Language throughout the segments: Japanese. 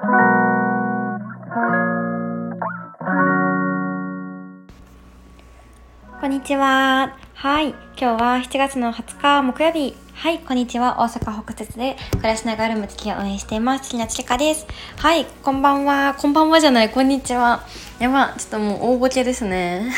こんにちは。はい。今日は7月の20日木曜日。はい。こんにちは。大阪北鉄で暮らしながらムツキを応援しています。月夏ちかです。はい。こんばんは。こんばんはじゃない。こんにちは。やば。ちょっともう大ボケですね。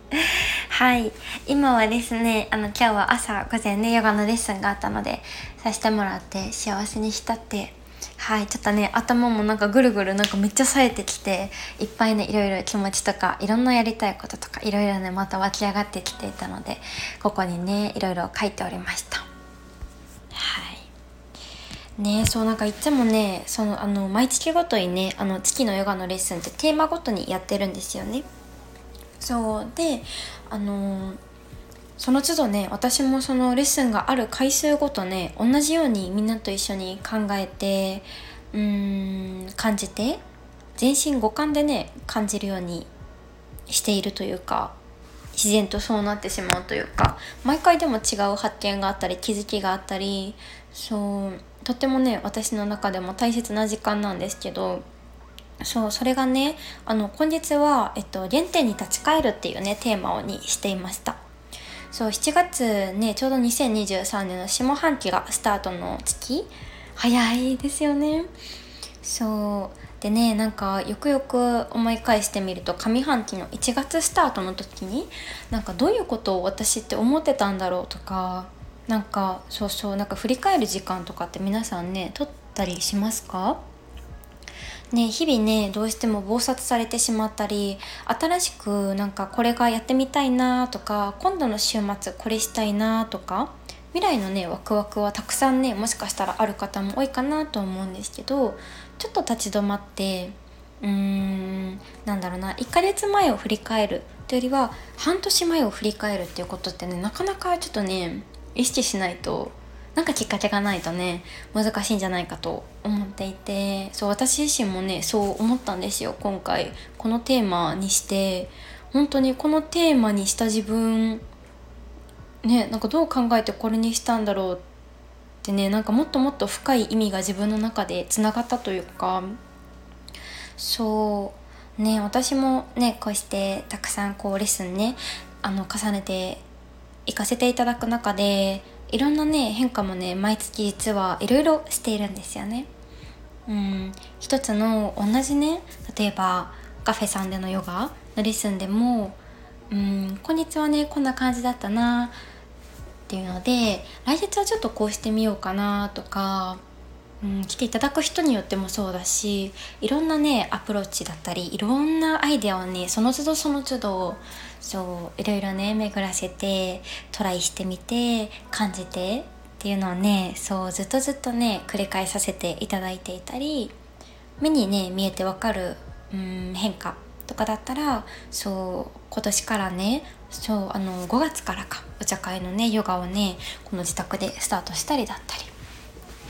はい。今はですね、あの、今日は朝午前ね、ヨガのレッスンがあったので、させてもらって幸せに浸ってはいちょっとね頭もなんかぐるぐるなんかめっちゃ冴えてきていっぱいねいろいろ気持ちとかいろんなやりたいこととかいろいろねまた湧き上がってきていたのでここにねいろいろ書いておりました。はい。ねそうなんかいつもねそのあの毎月ごとにねあの月のヨガのレッスンってテーマごとにやってるんですよね。そうであのーその都度ね私もそのレッスンがある回数ごとね同じようにみんなと一緒に考えてうーん感じて全身五感でね感じるようにしているというか自然とそうなってしまうというか毎回でも違う発見があったり気づきがあったりそうとってもね私の中でも大切な時間なんですけどそうそれがねあの今月は、えっと「原点に立ち返る」っていうねテーマにしていました。そう7月ねちょうど2023年の下半期がスタートの月。早いですよね。そう。でねなんかよくよく思い返してみると上半期の1月スタートの時になんかどういうことを私って思ってたんだろうとかなんかそうそうなんか振り返る時間とかって皆さんね取ったりしますか？ね、日々ねどうしても忙殺されてしまったり新しくなんかこれがやってみたいなとか今度の週末これしたいなとか未来のねワクワクはたくさんねもしかしたらある方も多いかなと思うんですけどちょっと立ち止まってうーんなんだろうな1ヶ月前を振り返るというよりは半年前を振り返るっていうことってねなかなかちょっとね意識しないとなんかきっかけがないとね難しいんじゃないかと思っていてそう私自身もねそう思ったんですよ今回。このテーマにして。本当にこのテーマにした自分ねなんかどう考えてこれにしたんだろうってねなんかもっともっと深い意味が自分の中でつながったというかそうね私もねこうしてたくさんこうレッスンねあの重ねて行かせていただく中でいろんなね変化もね毎月実はいろいろしているんですよね。うん、一つの同じね例えばカフェさんでのヨガのレッスンでも「うんにちはねこんな感じだったな」っていうので来月はちょっとこうしてみようかなとかうん、来ていただく人によってもそうだしいろんなねアプローチだったりいろんなアイデアをねその都度その都度そういろいろね巡らせてトライしてみて感じてっていうのをねそうずっとずっとね繰り返させていただいていたり目にね見えてわかる、うん、変化とかだったらそう今年からねそうあの5月からかお茶会のねヨガをねこの自宅でスタートしたりだったり。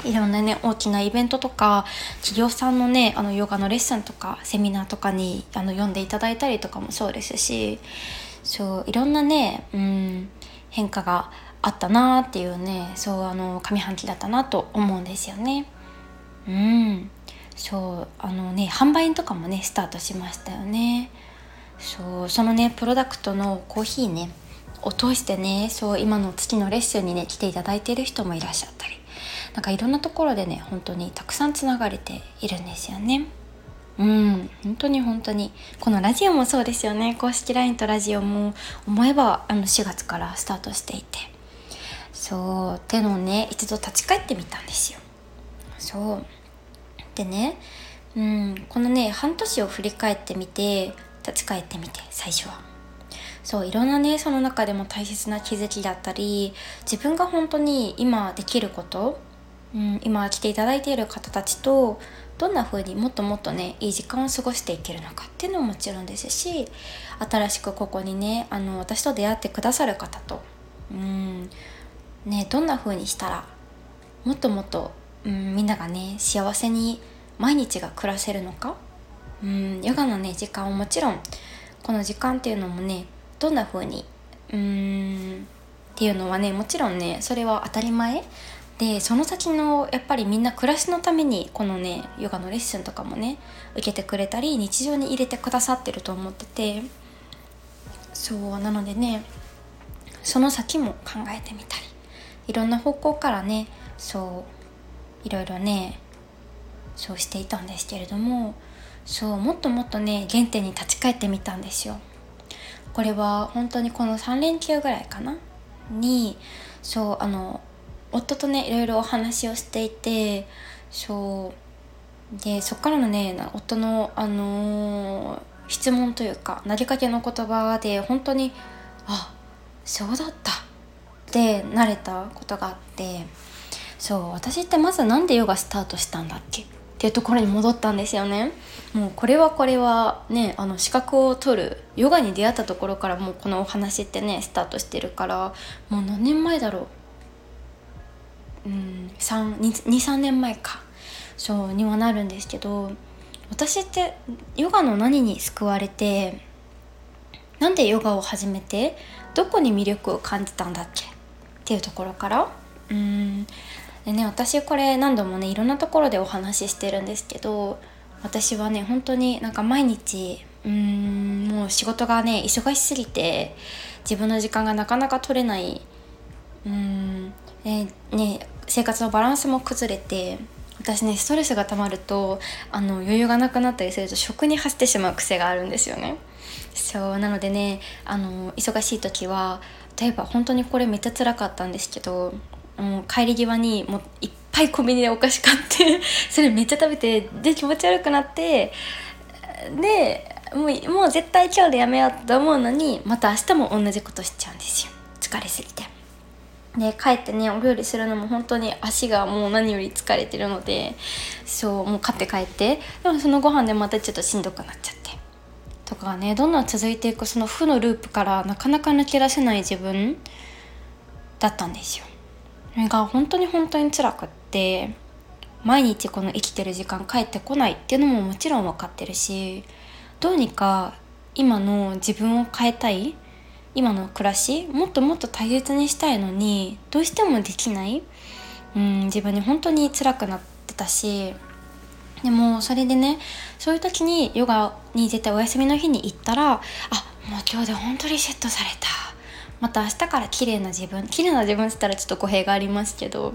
いろんなね大きなイベントとか企業さんのねあのヨガのレッスンとかセミナーとかにあの読んでいただいたりとかもそうですしそういろんなね、うん、変化があったなっていうねそうあの上半期だったなと思うんですよね。うんそうあのね販売とかもねスタートしましたよね。そうそのねプロダクトのコーヒーねを通してねそう今の月のレッスンにね来ていただいている人もいらっしゃったりなんかいろんなところでね本当にたくさんつながれているんですよね。うん。本当に本当に。このラジオもそうですよね。公式 LINE とラジオも思えばあの4月からスタートしていて。そう。ってのね一度立ち返ってみたんですよ。そう。でねうん。このね半年を振り返ってみて立ち返ってみて最初は。そう。いろんなねその中でも大切な気づきだったり自分が本当に今できることうん、今来ていただいている方たちとどんな風にもっともっとねいい時間を過ごしていけるのかっていうのももちろんですし新しくここにねあの私と出会ってくださる方と、うんね、どんな風にしたらもっともっと、うん、みんながね幸せに毎日が暮らせるのか、うん、ヨガのね時間をもちろんこの時間っていうのもねどんな風にうんっていうのはねもちろんねそれは当たり前でその先のやっぱりみんな暮らしのためにこのねヨガのレッスンとかもね受けてくれたり日常に入れてくださってると思っててそうなのでねその先も考えてみたりいろんな方向からねそういろいろねそうしていたんですけれどもそうもっともっとね原点に立ち返ってみたんですよ。これは本当にこの3連休ぐらいかな？にそうあの夫とねいろいろお話をしていてそう。でそっからのね夫のあのー、質問というか投げかけの言葉で本当にあそうだった。って慣れたことがあってそう私ってまず何でヨガスタートしたんだっけ？っていうところに戻ったんですよね。もうこれはこれはねあの資格を取るヨガに出会ったところからもうこのお話ってねスタートしてるからもう何年前だろう。うん23年前か。そうにはなるんですけど私ってヨガの何に救われてなんでヨガを始めてどこに魅力を感じたんだっけ？っていうところから。うん。でね私これ何度もねいろんなところでお話ししてるんですけど私はね本当になんか毎日うんもう仕事がね忙しすぎて自分の時間がなかなか取れないうんえね生活のバランスも崩れて私ねストレスが溜まるとあの余裕がなくなったりすると食に走ってしまう癖があるんですよねそうなのでねあの忙しい時は例えば本当にこれめっちゃ辛かったんですけどもう帰り際にもういっぱいコンビニでお菓子買って それめっちゃ食べてで気持ち悪くなってでもうもう絶対今日でやめようと思うのにまた明日も同じことしちゃうんですよ疲れすぎて。で帰ってねお料理するのも本当に足がもう何より疲れてるのでそうもう買って帰ってでもそのご飯でまたちょっとしんどくなっちゃってとかねどんどん続いていくその負のループからなかなか抜け出せない自分だったんですよ。それが本当に本当に辛くって毎日この生きてる時間帰ってこないっていうのももちろん分かってるしどうにか今の自分を変えたい今の暮らしもっともっと大切にしたいのにどうしてもできない。うん自分に本当に辛くなってたし。でもそれでねそういう時にヨガに絶対お休みの日に行ったらあもう今日で本当リセットされた。また明日から綺麗な自分綺麗な自分って言ったらちょっと語弊がありますけど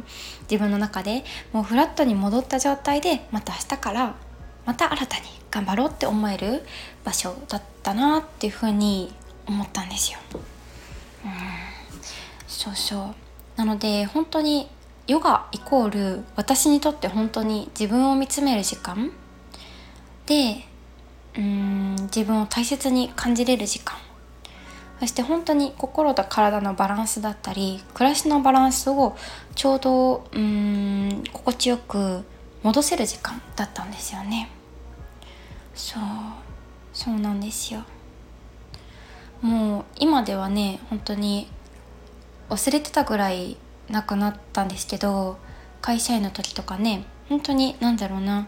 自分の中でもうフラットに戻った状態でまた明日からまた新たに頑張ろうって思える場所だったなっていうふうに思ったんですよ。うん。そうそう。なので本当にヨガイコール私にとって本当に自分を見つめる時間。でうん自分を大切に感じれる時間。そして本当に心と体のバランスだったり暮らしのバランスをちょうどうん心地よく戻せる時間だったんですよね。そう。そうなんですよ。もう今ではね本当に忘れてたぐらいなくなったんですけど会社員の時とかね本当に何だろうな。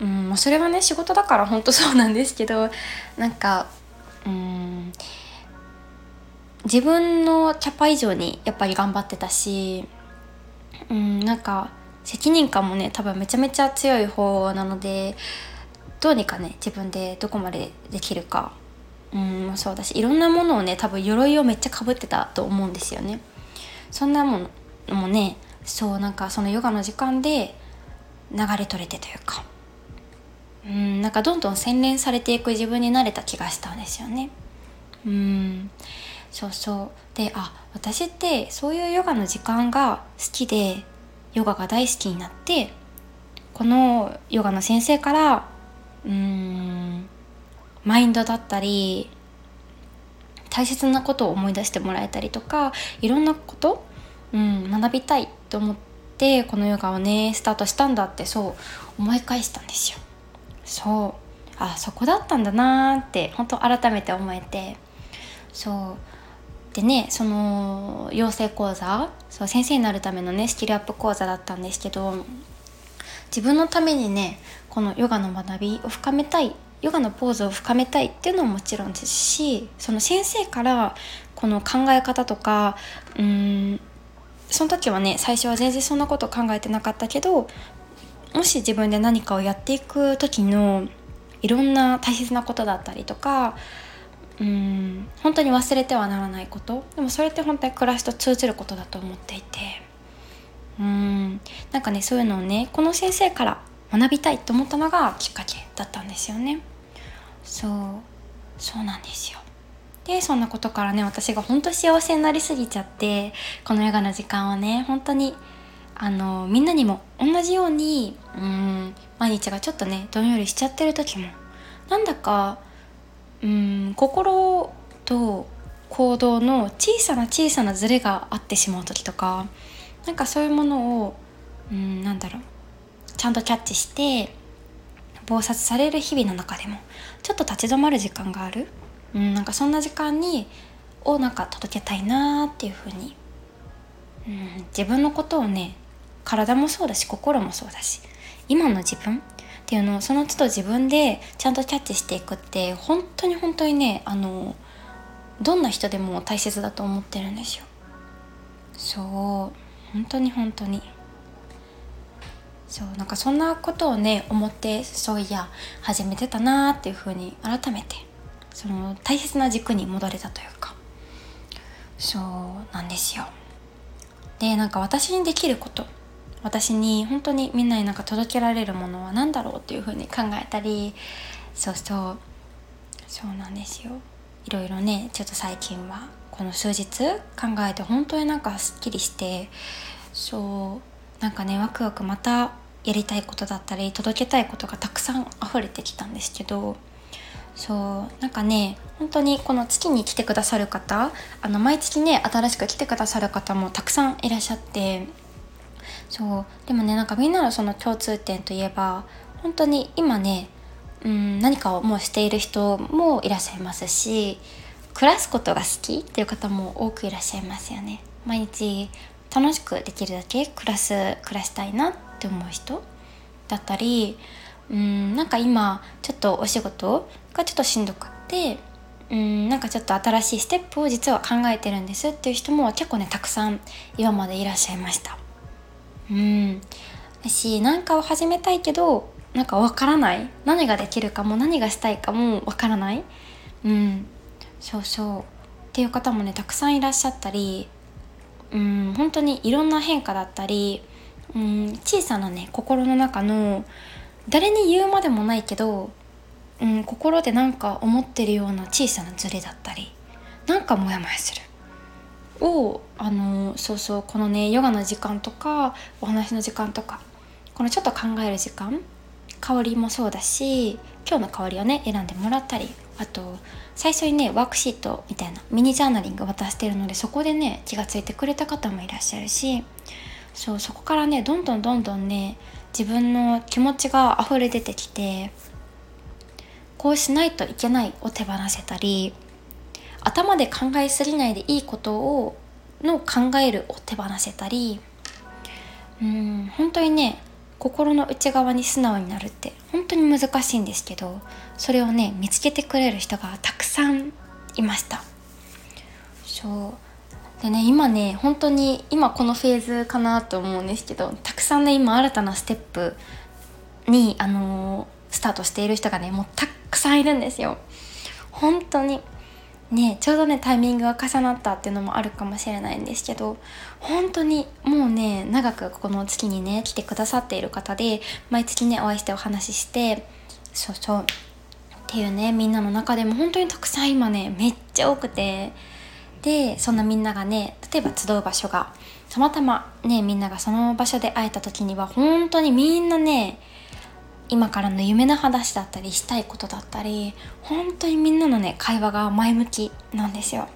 うんそれはね仕事だから本当そうなんですけどなんかうん自分のキャパ以上にやっぱり頑張ってたしうんなんか責任感もね多分めちゃめちゃ強い方なのでどうにかね自分でどこまでできるか。うんそうだしいろんなものをね多分鎧をめっちゃかぶってたと思うんですよね。そんなものもねそうなんかそのヨガの時間で流れ取れてというか。うんなんかどんどん洗練されていく自分になれた気がしたんですよね。うんそうそう。であ私ってそういうヨガの時間が好きでヨガが大好きになってこのヨガの先生からうーんマインドだったり大切なことを思い出してもらえたりとかいろんなこと、うん、学びたいと思ってこのヨガをねスタートしたんだってそう思い返したんですよ。そう。あそこだったんだなーって本当改めて思えて。そう。でねその養成講座そう先生になるためのねスキルアップ講座だったんですけど自分のためにねこのヨガの学びを深めたいヨガのポーズを深めたいっていうのももちろんですしその先生からこの考え方とかうんその時はね最初は全然そんなこと考えてなかったけどもし自分で何かをやっていく時のいろんな大切なことだったりとかうん本当に忘れてはならないこと。でもそれって本当に暮らしと通じることだと思っていて。うんなんかねそういうのをねこの先生から学びたいと思ったのがきっかけだったんですよね。そうそうなんですよ。でそんなことからね私が本当幸せになりすぎちゃってこのヨガの時間をね本当にあのみんなにも同じようにうん毎日がちょっとねどんよりしちゃってる時もなんだかうん心と行動の小さな小さなズレがあってしまう時とかなんかそういうものをうんなんだろうちゃんとキャッチして忙殺される日々の中でもちょっと立ち止まる時間がある、うん、なんかそんな時間にをなんか届けたいなっていうふうに、うん、自分のことをね体もそうだし心もそうだし今の自分っていうのをその都度自分でちゃんとキャッチしていくって本当に本当にねあのどんな人でも大切だと思ってるんですよ。そう本当に本当に。そうなんかそんなことをね思ってそういや始めてたなーっていうふうに改めてその大切な軸に戻れたというかそうなんですよ。でなんか私にできること私に本当にみんなになんか届けられるものは何だろうっていうふうに考えたりそうそうそうなんですよ。いろいろねちょっと最近はこの数日考えて本当になんかすっきりしてそうなんかねワクワクまたやりたいことだったり届けたいことがたくさん溢れてきたんですけどそうなんかね本当にこの月に来てくださる方あの毎月ね新しく来てくださる方もたくさんいらっしゃってそうでもねなんかみんなのその共通点といえば本当に今ねうん何かをもうしている人もいらっしゃいますし暮らすことが好きっていう方も多くいらっしゃいますよね。毎日楽しくできるだけ暮らす暮らしたいなって思う人だったりうんなんか今ちょっとお仕事がちょっとしんどくってうんなんかちょっと新しいステップを実は考えてるんですっていう人も結構ねたくさん今までいらっしゃいました。うん。し何かを始めたいけどなんかわからない。何ができるかも何がしたいかもわからない。うん。そうそう。っていう方もねたくさんいらっしゃったりうん本当にいろんな変化だったりうん小さなね心の中の誰に言うまでもないけど、うん、心でなんか思ってるような小さなズレだったりなんかモヤモヤする。をあのそうそうこのねヨガの時間とかお話の時間とかこのちょっと考える時間香りもそうだし今日の香りをね選んでもらったりあと最初にねワークシートみたいなミニジャーナリング渡してるのでそこでね気が付いてくれた方もいらっしゃるしそうそこからねどんどんどんどんね自分の気持ちが溢れ出てきてこうしないといけないを手放せたり頭で考えすぎないでいいことをの考えるを手放せたりうん本当にね心の内側に素直になるって本当に難しいんですけどそれをね見つけてくれる人がたくさんいました。そう。でね今ね本当に今このフェーズかなと思うんですけどたくさんね今新たなステップにあのー、スタートしている人がねもうたくさんいるんですよ。本当に。ねちょうどねタイミングが重なったっていうのもあるかもしれないんですけど本当にもうね長くこの月にね来てくださっている方で毎月ねお会いしてお話ししてそうそう。っていうねみんなの中でも本当にたくさん今ねめっちゃ多くてでそんなみんながね例えば集う場所がたまたまねみんながその場所で会えた時には本当にみんなね今からの夢の話だったりしたいことだったり本当にみんなのね会話が前向きなんですよ。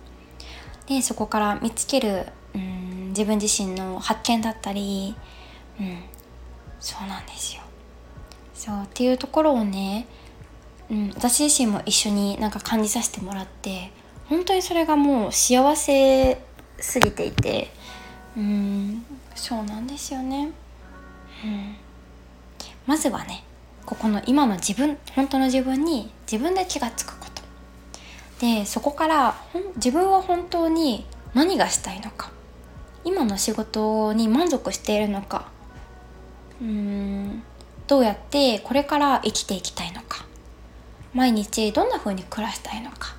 でそこから見つけるうん自分自身の発見だったりうんそうなんですよ。そうっていうところをね、うん、私自身も一緒になんか感じさせてもらって本当にそれがもう幸せすぎていて。うん。そうなんですよね。うん、まずはねここの今の自分本当の自分に自分で気が付くこと。でそこから自分は本当に何がしたいのか。今の仕事に満足しているのか。うん。どうやってこれから生きていきたいのか。毎日どんな風に暮らしたいのか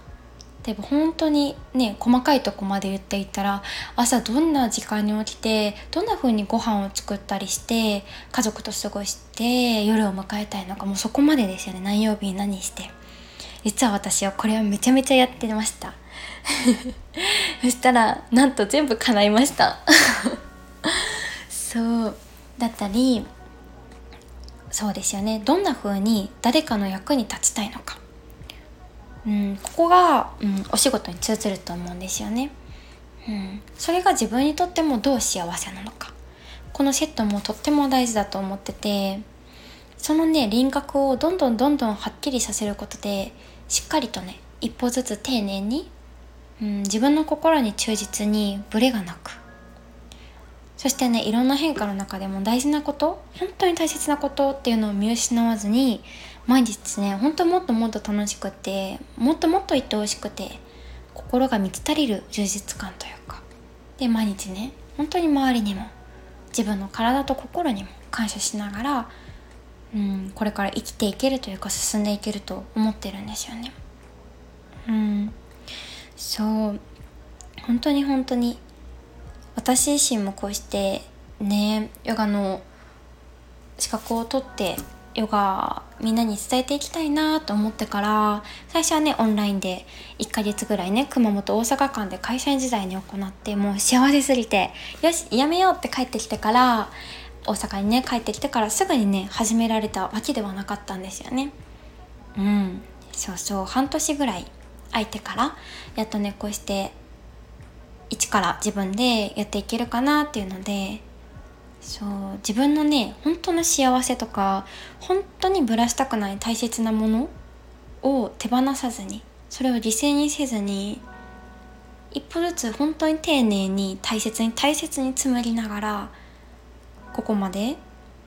でも本当にね細かいとこまで言っていたら朝どんな時間に起きてどんな風にご飯を作ったりして家族と過ごして夜を迎えたいのかもうそこまでですよね。何曜日に何して。実は私はこれをめちゃめちゃやってました。そしたらなんと全部叶いました。そう。だったりそうですよね。どんな風に誰かの役に立ちたいのか。うん、ここが、うん、お仕事に通ずると思うんですよね。うん、それが自分にとってもどう幸せなのかこのセットもとっても大事だと思っててそのね輪郭をどんどんどんどんはっきりさせることでしっかりとね一歩ずつ丁寧に、うん、自分の心に忠実にブレがなくそしてねいろんな変化の中でも大事なこと本当に大切なことっていうのを見失わずに毎日ねほんともっともっと楽しくてもっともっと愛おしくて心が満ち足りる充実感というか。で毎日ね本当に周りにも自分の体と心にも感謝しながら、うん、これから生きていけるというか進んでいけると思ってるんですよね。うん、そう。本当に本当に私自身もこうしてねヨガの資格を取ってヨガみんなに伝えていきたいなと思ってから最初はねオンラインで1ヶ月ぐらいね熊本大阪間で会社員時代に行ってもう幸せすぎてよしやめようって帰ってきてから大阪にね帰ってきてからすぐにね始められたわけではなかったんですよね。うん。そうそう半年ぐらい空いてからやっとねこうして一から自分でやっていけるかなっていうのでそう自分のね本当の幸せとか本当にぶらしたくない大切なものを手放さずにそれを犠牲にせずに一歩ずつ本当に丁寧に大切に大切に紡ぎながらここまで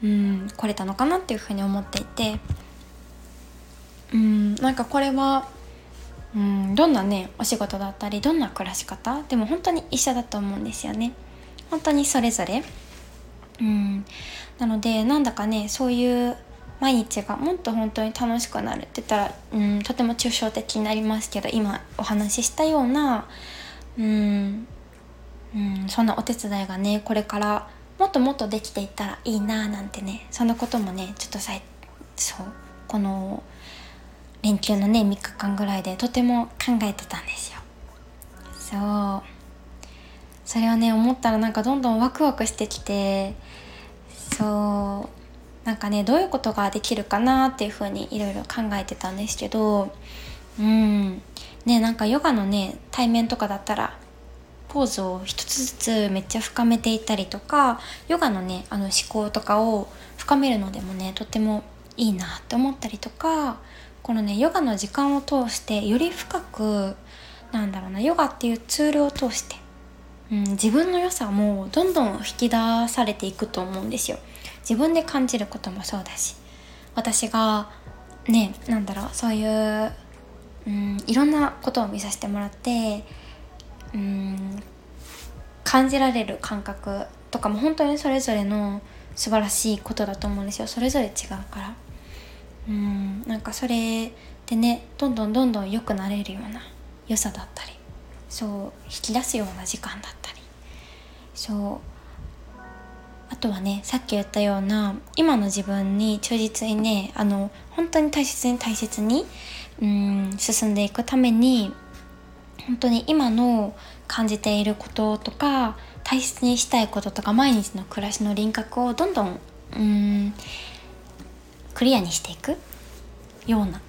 うん来れたのかなっていうふうに思っていてうんなんかこれはうんどんなねお仕事だったりどんな暮らし方でも本当に一緒だと思うんですよね。本当にそれぞれうん。なのでなんだかねそういう毎日がもっと本当に楽しくなるって言ったら、うん、とても抽象的になりますけど今お話ししたような、うん、うん、そんなお手伝いがねこれからもっともっとできていったらいいななんてねそんなこともねちょっとさそうこの連休のね3日間ぐらいでとても考えてたんですよ。そう。それをね思ったらなんかどんどんワクワクしてきてそうなんかねどういうことができるかなっていうふうにいろいろ考えてたんですけどうん。ねなんかヨガのね対面とかだったらポーズを一つずつめっちゃ深めていったりとかヨガのねあの思考とかを深めるのでもねとってもいいなって思ったりとかこのねヨガの時間を通してより深くなんだろうなヨガっていうツールを通して、うん、自分の良さもどんどん引き出されていくと思うんですよ。自分で感じることもそうだし。私がねなんだろうそういう、うん、いろんなことを見させてもらってうん感じられる感覚とかも本当にそれぞれの素晴らしいことだと思うんですよ。それぞれ違うから。うんなんかそれでねどんどんどんどん良くなれるような良さだったり。そう引き出すような時間だったり。そうあとはねさっき言ったような今の自分に忠実にねあの本当に大切に大切にうん進んでいくために本当に今の感じていることとか大切にしたいこととか毎日の暮らしの輪郭をどんどんうんクリアにしていくような。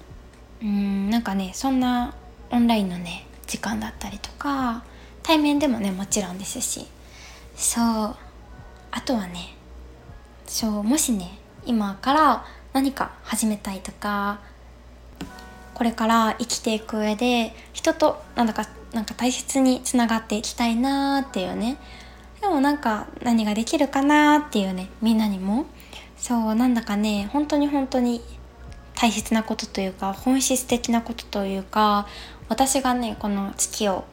うんなんかねそんなオンラインのね時間だったりとか対面でもねもちろんですし。そう。あとはねそうもしね今から何か始めたいとかこれから生きていく上で人となんだかなんか大切につながっていきたいなーっていうね。でもなんか何ができるかなっていうねみんなにも。そうなんだかね本当に本当に大切なことというか本質的なことというか私がねこの月を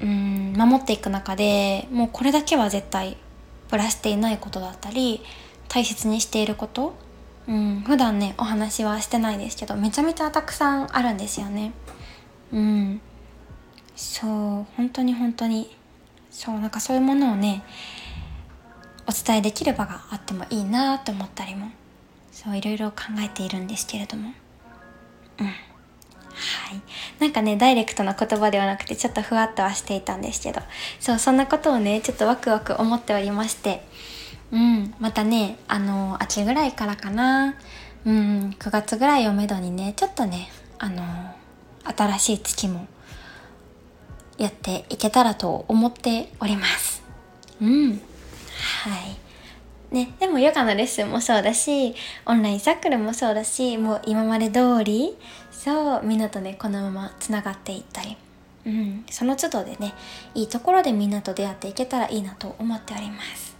うん守っていく中でもうこれだけは絶対ぶらしていないことだったり大切にしていることうん普段ねお話はしてないですけどめちゃめちゃたくさんあるんですよね。うん。そう本当に本当に。そうなんかそういうものをねお伝えできる場があってもいいなと思ったりもそういろいろ考えているんですけれども。うん。はい。なんかねダイレクトな言葉ではなくてちょっとふわっとはしていたんですけど。そうそんなことをねちょっとワクワク思っておりまして。うん。またねあの秋ぐらいからかな。うん。9月ぐらいをめどにねちょっとねあの新しい月もやっていけたらと思っております。うん。はい。ね、でもヨガのレッスンもそうだしオンラインサークルもそうだしもう今まで通りそうみんなとねこのままつながっていったり、うん、その都度でねいいところでみんなと出会っていけたらいいなと思っております。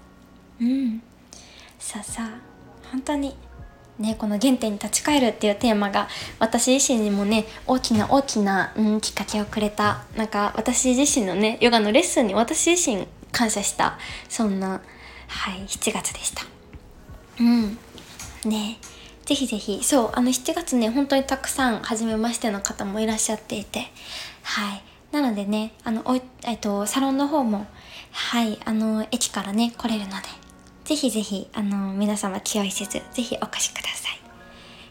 うん。さあさあ本当にねこの原点に立ち返るっていうテーマが私自身にもね大きな大きな、うん、きっかけをくれたなんか私自身のねヨガのレッスンに私自身感謝したそんなはい7月でした。うん。ねぜひぜひ。そうあの7月ね本当にたくさん初めましての方もいらっしゃっていて。はい。なのでねあのおえっとサロンの方もはいあの駅からね来れるのでぜひぜひあの皆様気負いせずぜひお越しください。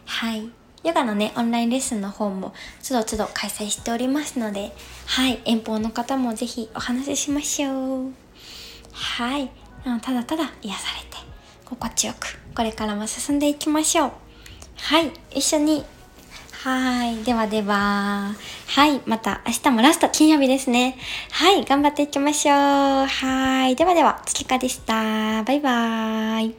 はい。ヨガのねオンラインレッスンの方もつどつど開催しておりますのではい。遠方の方もぜひお話ししましょう。はい。ただただ癒されて心地よくこれからも進んでいきましょう。はい一緒に。はいではでは。はいまた明日もラスト金曜日ですね。はい頑張っていきましょう。はいではでは月花でした。バイバーイ。